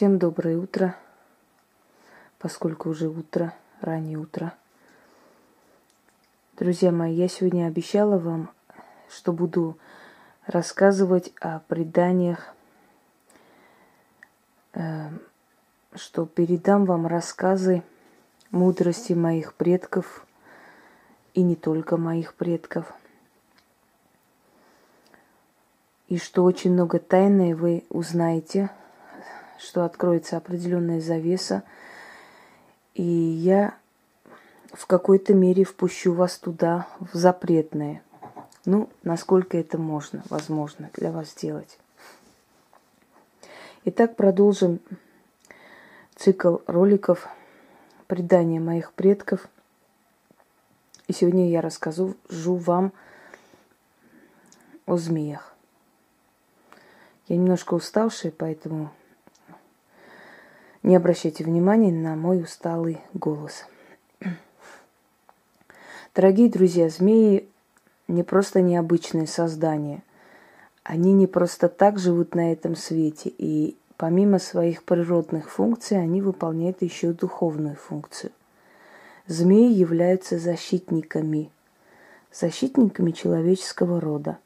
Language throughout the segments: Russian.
Всем доброе утро, поскольку уже утро, раннее утро. Друзья мои, я сегодня обещала вам, что буду рассказывать о преданиях, э, что передам вам рассказы мудрости моих предков и не только моих предков. И что очень много тайны вы узнаете – что откроется определенная завеса, и я в какой-то мере впущу вас туда, в запретное. Ну, насколько это можно, возможно, для вас сделать. Итак, продолжим цикл роликов предания моих предков. И сегодня я расскажу вам о змеях. Я немножко уставшая, поэтому не обращайте внимания на мой усталый голос. Дорогие друзья, змеи не просто необычные создания. Они не просто так живут на этом свете, и помимо своих природных функций, они выполняют еще духовную функцию. Змеи являются защитниками, защитниками человеческого рода.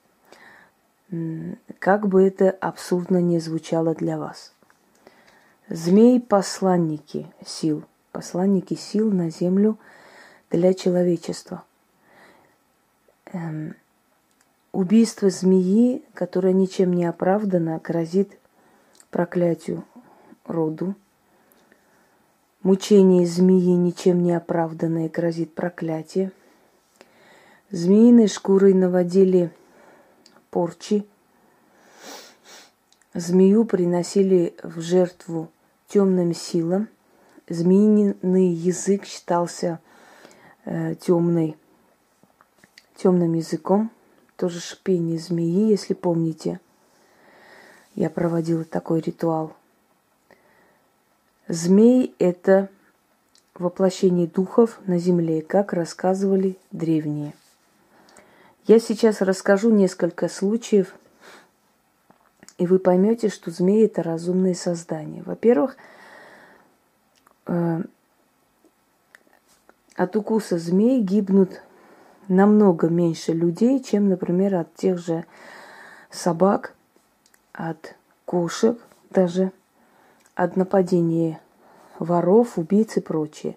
Как бы это абсурдно не звучало для вас. Змеи – посланники сил, посланники сил на землю для человечества. Эм, убийство змеи, которое ничем не оправдано, грозит проклятию роду. Мучение змеи ничем не оправданное грозит проклятие. Змеиной шкурой наводили порчи. Змею приносили в жертву темным силам. Змеиный язык считался э, темной, темным языком. Тоже шипение змеи, если помните. Я проводила такой ритуал. Змей – это воплощение духов на земле, как рассказывали древние. Я сейчас расскажу несколько случаев – и вы поймете, что змеи это разумные создания. Во-первых, от укуса змей гибнут намного меньше людей, чем, например, от тех же собак, от кошек, даже от нападения воров, убийц и прочее.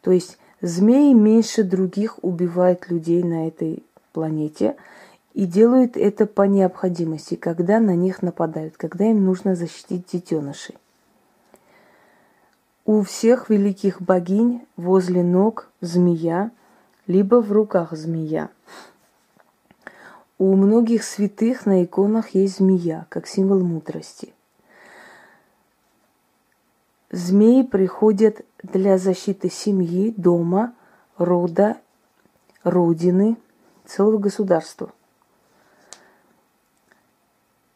То есть змеи меньше других убивают людей на этой планете – и делают это по необходимости, когда на них нападают, когда им нужно защитить детенышей. У всех великих богинь возле ног змея, либо в руках змея. У многих святых на иконах есть змея, как символ мудрости. Змеи приходят для защиты семьи, дома, рода, родины, целого государства.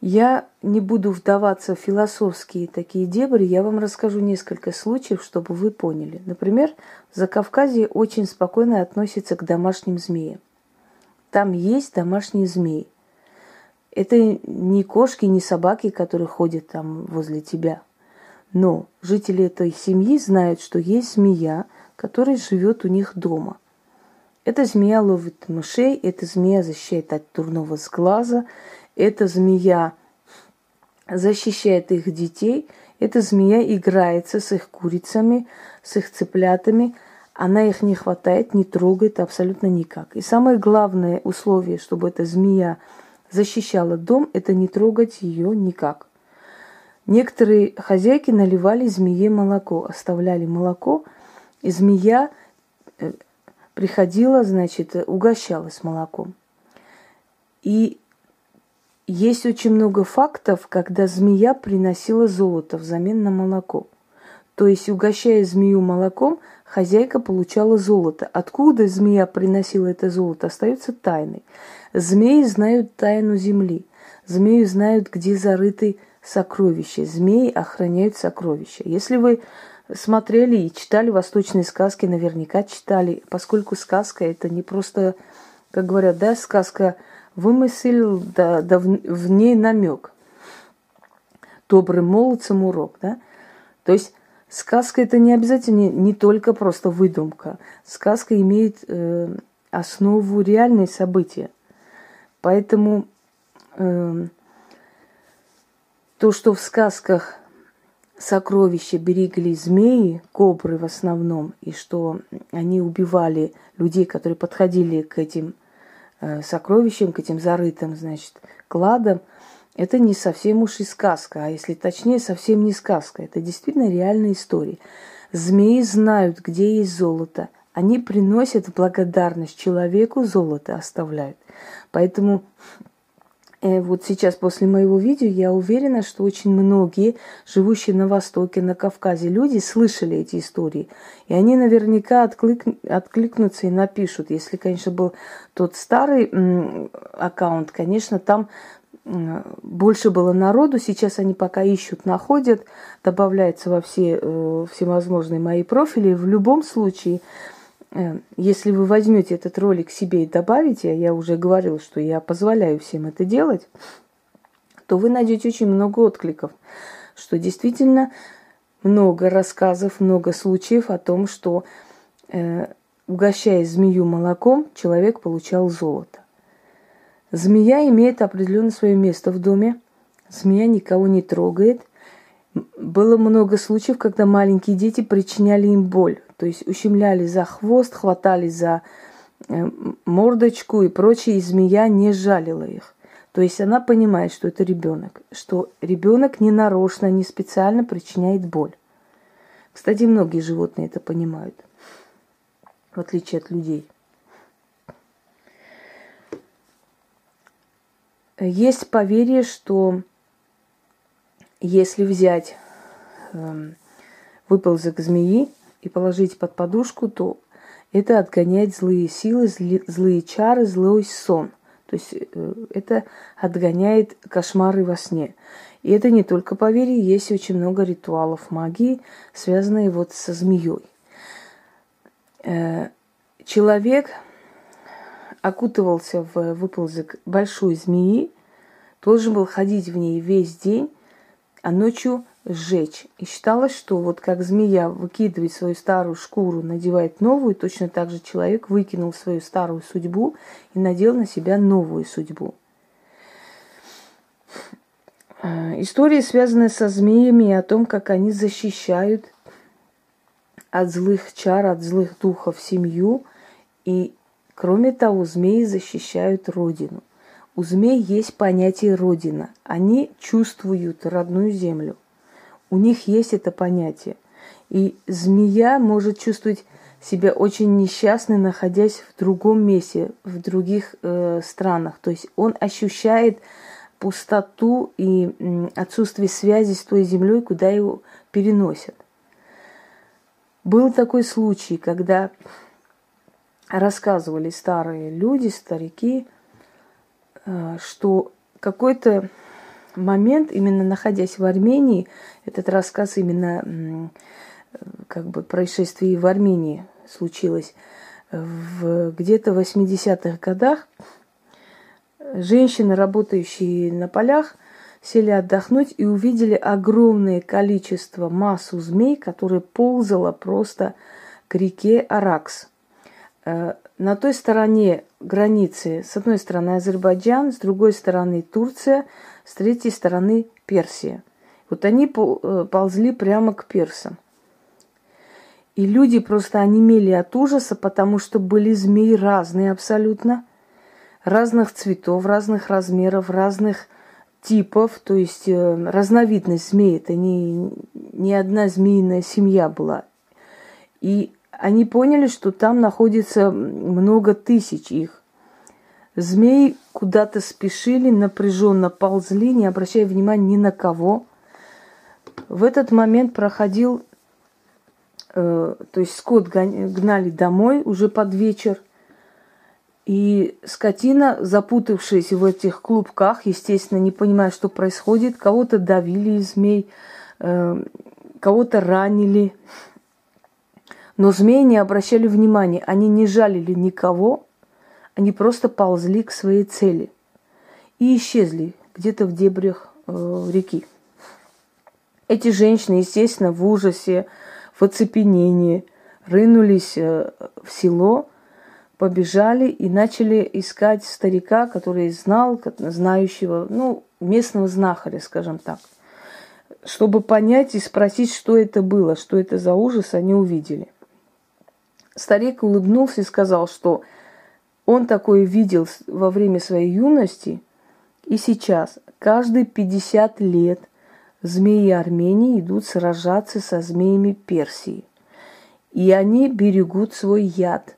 Я не буду вдаваться в философские такие дебри, я вам расскажу несколько случаев, чтобы вы поняли. Например, за Кавказе очень спокойно относятся к домашним змеям. Там есть домашние змеи. Это не кошки, не собаки, которые ходят там возле тебя. Но жители этой семьи знают, что есть змея, которая живет у них дома. Эта змея ловит мышей, эта змея защищает от дурного сглаза, эта змея защищает их детей, эта змея играется с их курицами, с их цыплятами, она их не хватает, не трогает абсолютно никак. И самое главное условие, чтобы эта змея защищала дом, это не трогать ее никак. Некоторые хозяйки наливали змее молоко, оставляли молоко, и змея э, приходила, значит, угощалась молоком. И есть очень много фактов, когда змея приносила золото взамен на молоко. То есть, угощая змею молоком, хозяйка получала золото. Откуда змея приносила это золото, остается тайной. Змеи знают тайну земли. Змеи знают, где зарыты сокровища. Змеи охраняют сокровища. Если вы смотрели и читали восточные сказки, наверняка читали, поскольку сказка это не просто, как говорят, да, сказка – вымысел, да, да в, в ней намек. Добрым молодцам урок, да? То есть сказка это не обязательно не только просто выдумка. Сказка имеет э, основу реальные события. Поэтому э, то, что в сказках сокровища берегли змеи, кобры в основном, и что они убивали людей, которые подходили к этим сокровищам, к этим зарытым, значит, кладам, это не совсем уж и сказка, а если точнее, совсем не сказка. Это действительно реальная история. Змеи знают, где есть золото. Они приносят благодарность человеку, золото оставляют. Поэтому э, вот сейчас после моего видео я уверена, что очень многие, живущие на Востоке, на Кавказе, люди слышали эти истории. И они наверняка отклик... откликнутся и напишут. Если, конечно, был тот старый аккаунт, конечно, там больше было народу, сейчас они пока ищут, находят, добавляется во все э, всевозможные мои профили. В любом случае, э, если вы возьмете этот ролик себе и добавите, я уже говорила, что я позволяю всем это делать, то вы найдете очень много откликов, что действительно много рассказов, много случаев о том, что э, угощая змею молоком, человек получал золото. Змея имеет определенное свое место в доме. Змея никого не трогает. Было много случаев, когда маленькие дети причиняли им боль. То есть ущемляли за хвост, хватали за э, мордочку и прочее, и змея не жалила их. То есть она понимает, что это ребенок, что ребенок не нарочно, не специально причиняет боль. Кстати, многие животные это понимают, в отличие от людей. Есть поверье, что если взять э, выползок змеи и положить под подушку, то это отгоняет злые силы, зли, злые чары, злой сон. То есть э, это отгоняет кошмары во сне. И это не только поверье, есть очень много ритуалов магии, связанные вот со змеей. Э, человек окутывался в выползок большой змеи, должен был ходить в ней весь день, а ночью сжечь. И считалось, что вот как змея выкидывает свою старую шкуру, надевает новую, точно так же человек выкинул свою старую судьбу и надел на себя новую судьбу. Э, истории, связанные со змеями о том, как они защищают от злых чар, от злых духов семью и Кроме того, змеи защищают родину. У змей есть понятие родина. Они чувствуют родную землю. У них есть это понятие. И змея может чувствовать себя очень несчастной, находясь в другом месте, в других э, странах. То есть он ощущает пустоту и отсутствие связи с той землей, куда его переносят. Был такой случай, когда рассказывали старые люди, старики, э, что какой-то момент, именно находясь в Армении, этот рассказ именно как бы происшествие в Армении случилось в где-то 80-х годах, женщины, работающие на полях, сели отдохнуть и увидели огромное количество массу змей, которые ползала просто к реке Аракс. Э, на той стороне границы, с одной стороны Азербайджан, с другой стороны Турция, с третьей стороны Персия. Вот они э, ползли прямо к персам. И люди просто онемели от ужаса, потому что были змеи разные абсолютно, разных цветов, разных размеров, разных типов, то есть э, разновидность змей. Это не, не одна змеиная семья была. И они поняли, что там находится много тысяч их. Змеи куда-то спешили, напряженно ползли, не обращая внимания ни на кого. В этот момент проходил, э, то есть скот гнали домой уже под вечер. И скотина, запутавшаяся в этих клубках, естественно, не понимая, что происходит, кого-то давили змей, э, кого-то ранили. Но змеи не обращали внимания, они не жалили никого, они просто ползли к своей цели и исчезли где-то в дебрях э, реки. Эти женщины, естественно, в ужасе, в оцепенении рынулись э, в село, побежали и начали искать старика, который знал, знающего, ну, местного знахаря, скажем так. Чтобы понять и спросить, что это было, что это за ужас, они увидели. Старик улыбнулся и сказал, что он такое видел во время своей юности и сейчас. Каждые 50 лет змеи Армении идут сражаться со змеями Персии. И они берегут свой яд.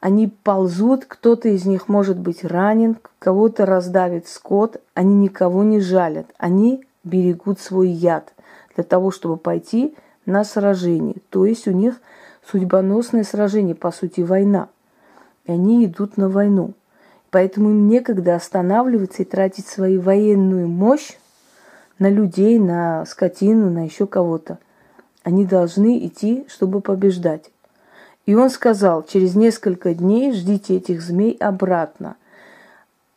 Они ползут, кто-то из них может быть ранен, кого-то раздавит скот, они никого не жалят. Они берегут свой яд для того, чтобы пойти на сражение. То есть у них судьбоносное сражение, по сути, война. И они идут на войну. Поэтому им некогда останавливаться и тратить свою военную мощь на людей, на скотину, на еще кого-то. Они должны идти, чтобы побеждать. И он сказал, через несколько дней ждите этих змей обратно.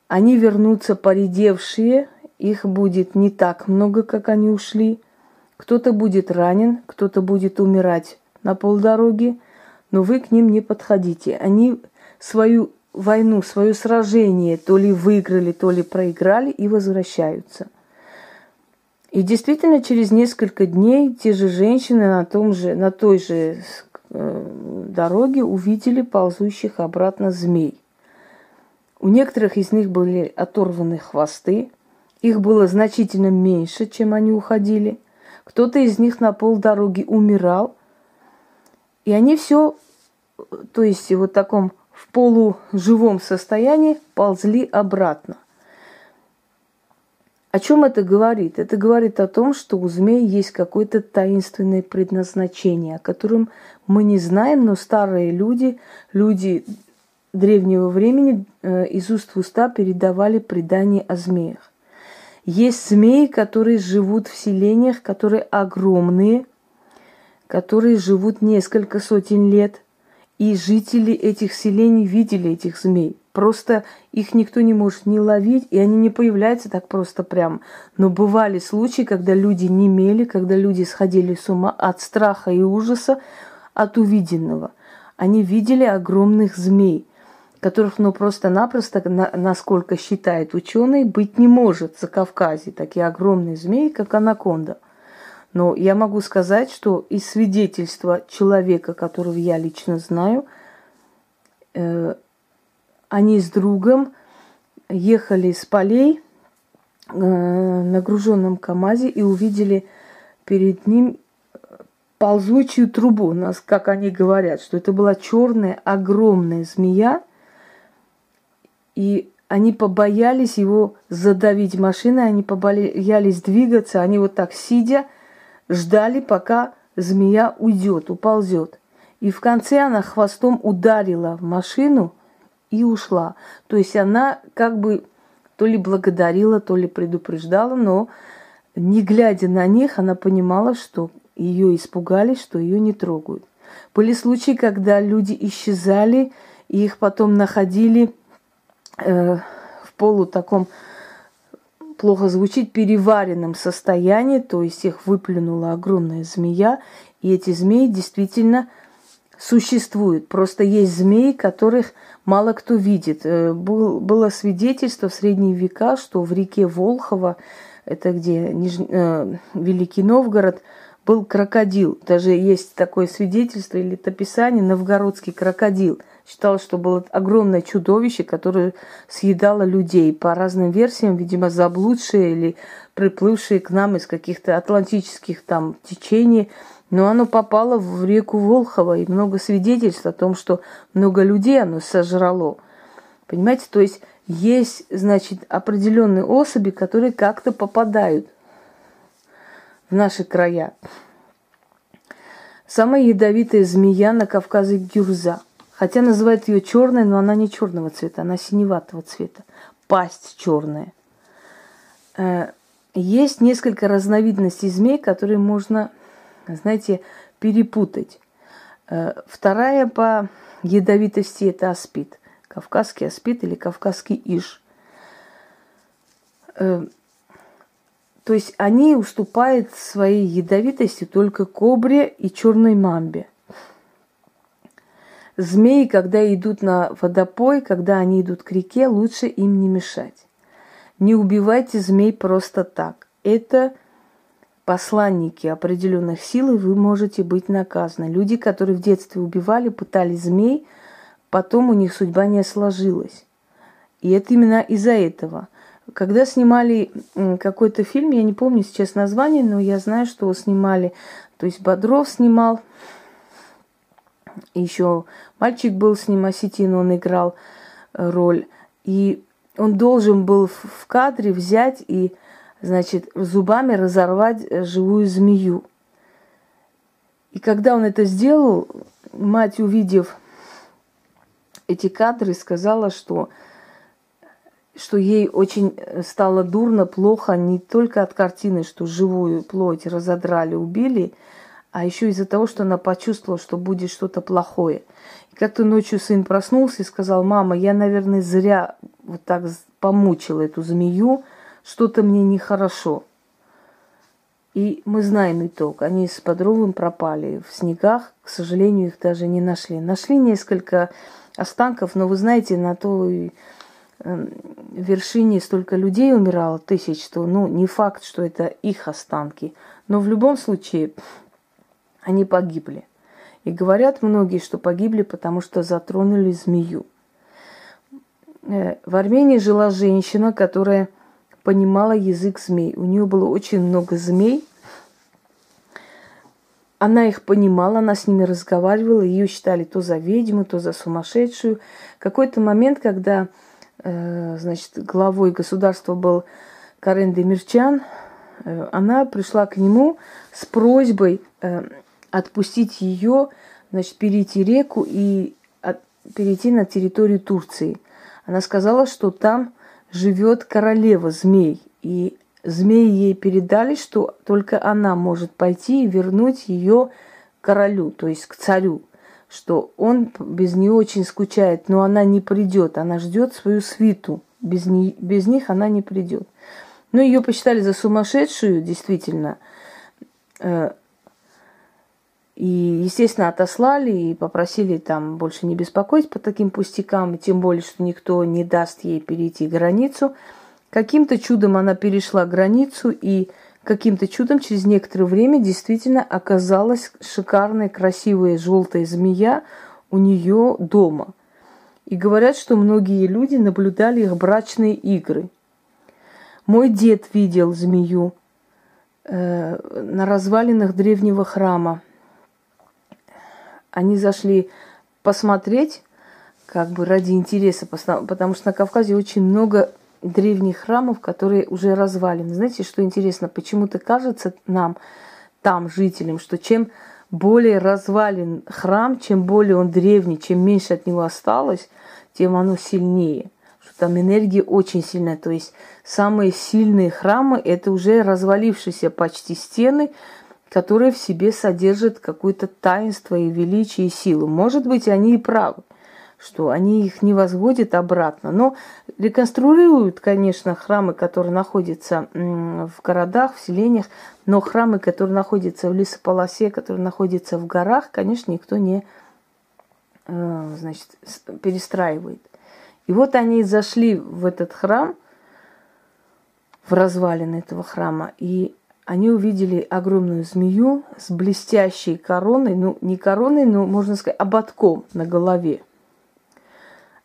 Они вернутся поредевшие, их будет не так много, как они ушли. Кто-то будет ранен, кто-то будет умирать на полдороги, но вы к ним не подходите. Они свою войну, свое сражение то ли выиграли, то ли проиграли и возвращаются. И действительно, через несколько дней те же женщины на, том же, на той же э, дороге увидели ползущих обратно змей. У некоторых из них были оторваны хвосты, их было значительно меньше, чем они уходили. Кто-то из них на полдороги умирал, и они все, то есть вот в таком в полуживом состоянии ползли обратно. О чем это говорит? Это говорит о том, что у змей есть какое-то таинственное предназначение, о котором мы не знаем, но старые люди, люди древнего времени э, из уст в уста передавали предания о змеях. Есть змеи, которые живут в селениях, которые огромные, которые живут несколько сотен лет, и жители этих селений видели этих змей. Просто их никто не может не ловить, и они не появляются так просто прям. Но бывали случаи, когда люди не имели, когда люди сходили с ума от страха и ужаса, от увиденного. Они видели огромных змей, которых, ну, просто-напросто, на, насколько считает ученый, быть не может за Кавказе. Такие огромные змеи, как анаконда. Но я могу сказать, что из свидетельства человека, которого я лично знаю, э, они с другом ехали с полей э, на груженном КАМАЗе и увидели перед ним ползучую трубу, нас, как они говорят, что это была черная огромная змея, и они побоялись его задавить машиной, они побоялись двигаться, они вот так сидя ждали, пока змея уйдет, уползет. И в конце она хвостом ударила в машину – и ушла. То есть она как бы то ли благодарила, то ли предупреждала, но не глядя на них, она понимала, что ее испугались, что ее не трогают. Были случаи, когда люди исчезали, и их потом находили э, в полу таком плохо звучит, переваренном состоянии, то есть их выплюнула огромная змея, и эти змеи действительно существуют. Просто есть змеи, которых мало кто видит. Э, был, было свидетельство в средние века, что в реке Волхова, это где э, Великий Новгород, был крокодил. Даже есть такое свидетельство или описание новгородский крокодил. Считалось, что было огромное чудовище, которое съедало людей. По разным версиям, видимо, заблудшие или приплывшие к нам из каких-то атлантических там течений – но оно попало в реку Волхова, и много свидетельств о том, что много людей оно сожрало. Понимаете, то есть есть, значит, определенные особи, которые как-то попадают в наши края. Самая ядовитая змея на Кавказе гюрза. Хотя называют ее черной, но она не черного цвета, она синеватого цвета. Пасть черная. Э, есть несколько разновидностей змей, которые можно знаете, перепутать. Э, вторая по ядовитости – это аспид. Кавказский аспид или кавказский иш. То есть они уступают своей ядовитости только кобре и черной мамбе. Змеи, когда идут на водопой, когда они идут к реке, лучше им не мешать. Не убивайте змей просто так. Это посланники определенных сил, и вы можете быть наказаны. Люди, которые в детстве убивали, пытали змей, потом у них судьба не сложилась. И это именно из-за этого. Когда снимали какой-то фильм, я не помню сейчас название, но я знаю, что снимали, то есть Бодров снимал, еще мальчик был с ним, Осетин, он играл э, роль. И он должен был в кадре взять и, значит, зубами разорвать э, живую змею. И когда он это сделал, мать, увидев эти кадры, сказала, что, что ей очень э, стало дурно, плохо не только от картины, что живую плоть разодрали, убили, а еще из-за того, что она почувствовала, что будет что-то плохое. И как-то ночью сын проснулся и сказал, мама, я, наверное, зря вот так помучила эту змею, что-то мне нехорошо. И мы знаем итог. Они с Бодровым пропали в снегах. К сожалению, их даже не нашли. Нашли несколько останков, но вы знаете, на той эм, вершине столько людей умирало, тысяч, что ну, не факт, что это их останки. Но в любом случае, они погибли. И говорят многие, что погибли, потому что затронули змею. Э, в Армении жила женщина, которая понимала язык змей. У нее было очень много змей. Она их понимала, она с ними разговаривала, ее считали то за ведьму, то за сумасшедшую. Какой-то момент, когда значит, главой государства был Карен Демирчан, э, она пришла к нему с просьбой отпустить ее, значит, перейти реку и перейти на территорию Турции. Она сказала, что там живет королева змей, и змеи ей передали, что только она может пойти и вернуть ее королю, то есть к царю, что он без нее очень скучает, но она не придет, она ждет свою свиту, без, не, без них она не придет. Но ее посчитали за сумасшедшую, действительно. Э, и, естественно, отослали и попросили там больше не беспокоить по таким пустякам, тем более, что никто не даст ей перейти границу. Каким-то чудом она перешла границу, и каким-то чудом через некоторое время действительно оказалась шикарная, красивая желтая змея у нее дома. И говорят, что многие люди наблюдали их брачные игры. Мой дед видел змею э, на развалинах древнего храма они зашли посмотреть, как бы ради интереса, потому что на Кавказе очень много древних храмов, которые уже развалены. Знаете, что интересно, почему-то кажется нам, там, жителям, что чем более развален храм, чем более он древний, чем меньше от него осталось, тем оно сильнее. Что там энергия очень сильная. То есть самые сильные храмы – это уже развалившиеся почти стены, которые в себе содержат какое-то таинство и величие и силу. Может быть, они и правы, что они их не возводят обратно. Но реконструируют, конечно, храмы, которые находятся в городах, в селениях, но храмы, которые находятся в лесополосе, которые находятся в горах, конечно, никто не э, значит, перестраивает. И вот они зашли в этот храм, в развалины этого храма, и они увидели огромную змею с блестящей короной, ну не короной, но можно сказать ободком на голове.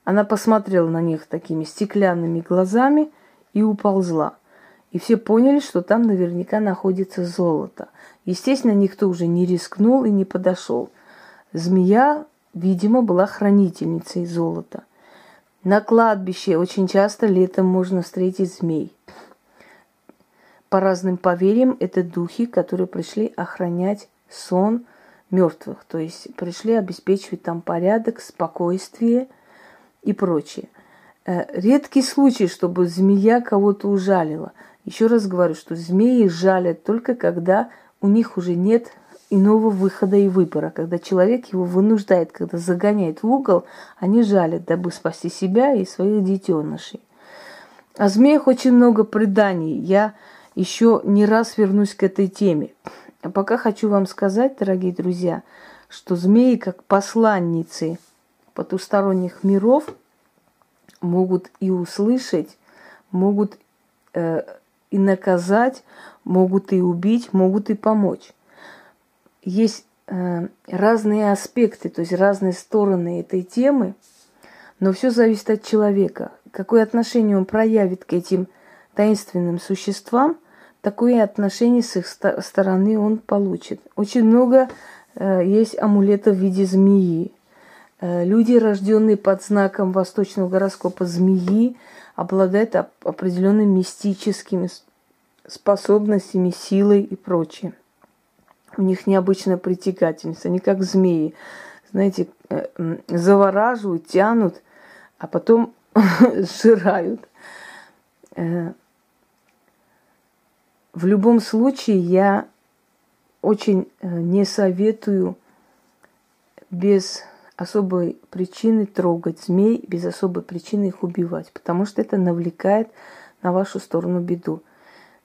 Она посмотрела на них такими стеклянными глазами и уползла. И все поняли, что там наверняка находится золото. Естественно, никто уже не рискнул и не подошел. Змея, видимо, была хранительницей золота. На кладбище очень часто летом можно встретить змей – по разным поверьям, это духи, которые пришли охранять сон мертвых, то есть пришли обеспечивать там порядок, спокойствие и прочее. Э, редкий случай, чтобы змея кого-то ужалила. Еще раз говорю, что змеи жалят только когда у них уже нет иного выхода и выбора. Когда человек его вынуждает, когда загоняет в угол, они жалят, дабы спасти себя и своих детенышей. О змеях очень много преданий. Я еще не раз вернусь к этой теме. А пока хочу вам сказать, дорогие друзья, что змеи, как посланницы потусторонних миров, могут и услышать, могут э, и наказать, могут и убить, могут и помочь. Есть э, разные аспекты, то есть разные стороны этой темы, но все зависит от человека. Какое отношение он проявит к этим таинственным существам, такое отношение с их стороны он получит. Очень много э, есть амулетов в виде змеи. Э, люди, рожденные под знаком восточного гороскопа змеи, обладают определенными мистическими способностями, силой и прочее. У них необычная притягательность. Они как змеи, знаете, э, завораживают, тянут, а потом сжирают. Э, в любом случае я очень не советую без особой причины трогать змей, без особой причины их убивать, потому что это навлекает на вашу сторону беду.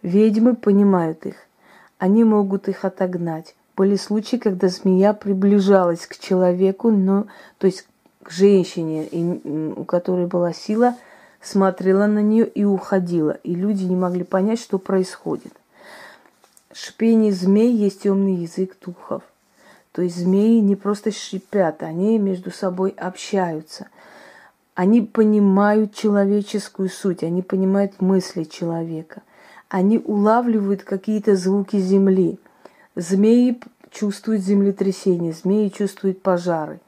Ведьмы понимают их, они могут их отогнать. Были случаи, когда змея приближалась к человеку, но, то есть к женщине, у которой была сила, смотрела на нее и уходила. И люди не могли понять, что происходит. Шипение змей есть темный язык духов. То есть змеи не просто шипят, они между собой общаются. Они понимают человеческую суть, они понимают мысли человека. Они улавливают какие-то звуки земли. Змеи чувствуют землетрясения, змеи чувствуют пожары.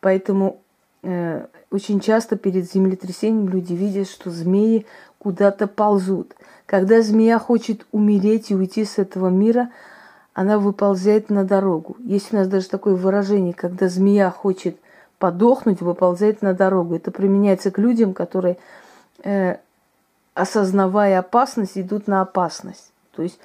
Поэтому Э, очень часто перед землетрясением люди видят, что змеи куда-то ползут. Когда змея хочет умереть и уйти с этого мира, она выползает на дорогу. Есть у нас даже такое выражение, когда змея хочет подохнуть, выползает на дорогу. Это применяется к людям, которые, э, осознавая опасность, идут на опасность. То есть,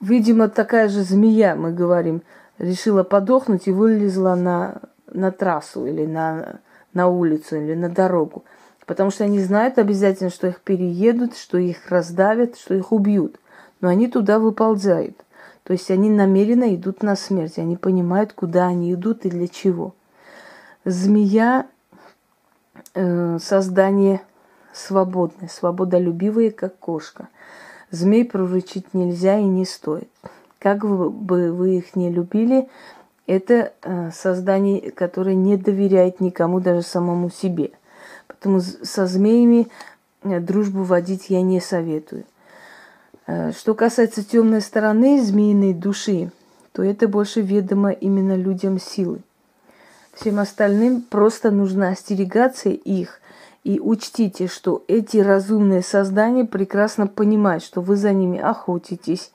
видимо, такая же змея, мы говорим, решила подохнуть и вылезла на на трассу или на, на улицу или на дорогу. Потому что они знают обязательно, что их переедут, что их раздавят, что их убьют. Но они туда выползают. То есть они намеренно идут на смерть. Они понимают, куда они идут и для чего. Змея э, создание свободное, свободолюбивое, как кошка. Змей прорычить нельзя и не стоит. Как бы вы их не любили, это э, создание, которое не доверяет никому, даже самому себе. Поэтому со змеями э, дружбу водить я не советую. Э, что касается темной стороны змеиной души, то это больше ведомо именно людям силы. Всем остальным просто нужно остерегаться их и учтите, что эти разумные создания прекрасно понимают, что вы за ними охотитесь,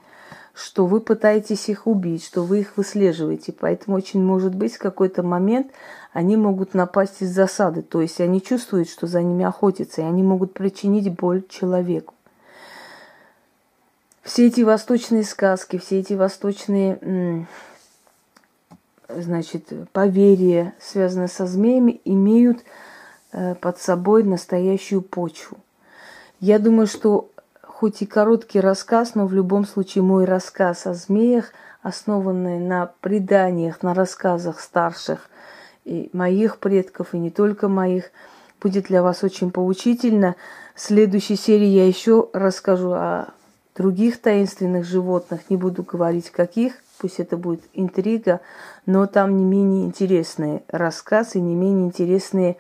что вы пытаетесь их убить, что вы их выслеживаете. Поэтому очень может быть в какой-то момент они могут напасть из засады. То есть они чувствуют, что за ними охотятся, и они могут причинить боль человеку. Все эти восточные сказки, все эти восточные значит, поверья, связанные со змеями, имеют э, под собой настоящую почву. Я думаю, что хоть и короткий рассказ, но в любом случае мой рассказ о змеях, основанный на преданиях, на рассказах старших и моих предков, и не только моих, будет для вас очень поучительно. В следующей серии я еще расскажу о других таинственных животных, не буду говорить каких, пусть это будет интрига, но там не менее интересные рассказы, не менее интересные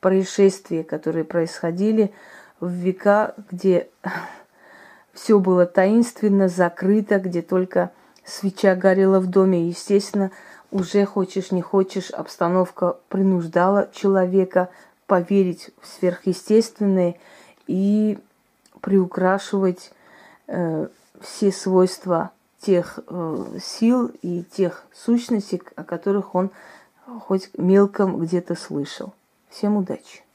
происшествия, которые происходили в века, где все было таинственно, закрыто, где только свеча горела в доме. Естественно, уже хочешь, не хочешь, обстановка принуждала человека поверить в сверхъестественное и приукрашивать все свойства тех э, сил и тех сущностей, о которых он хоть мелком где-то слышал. Всем удачи!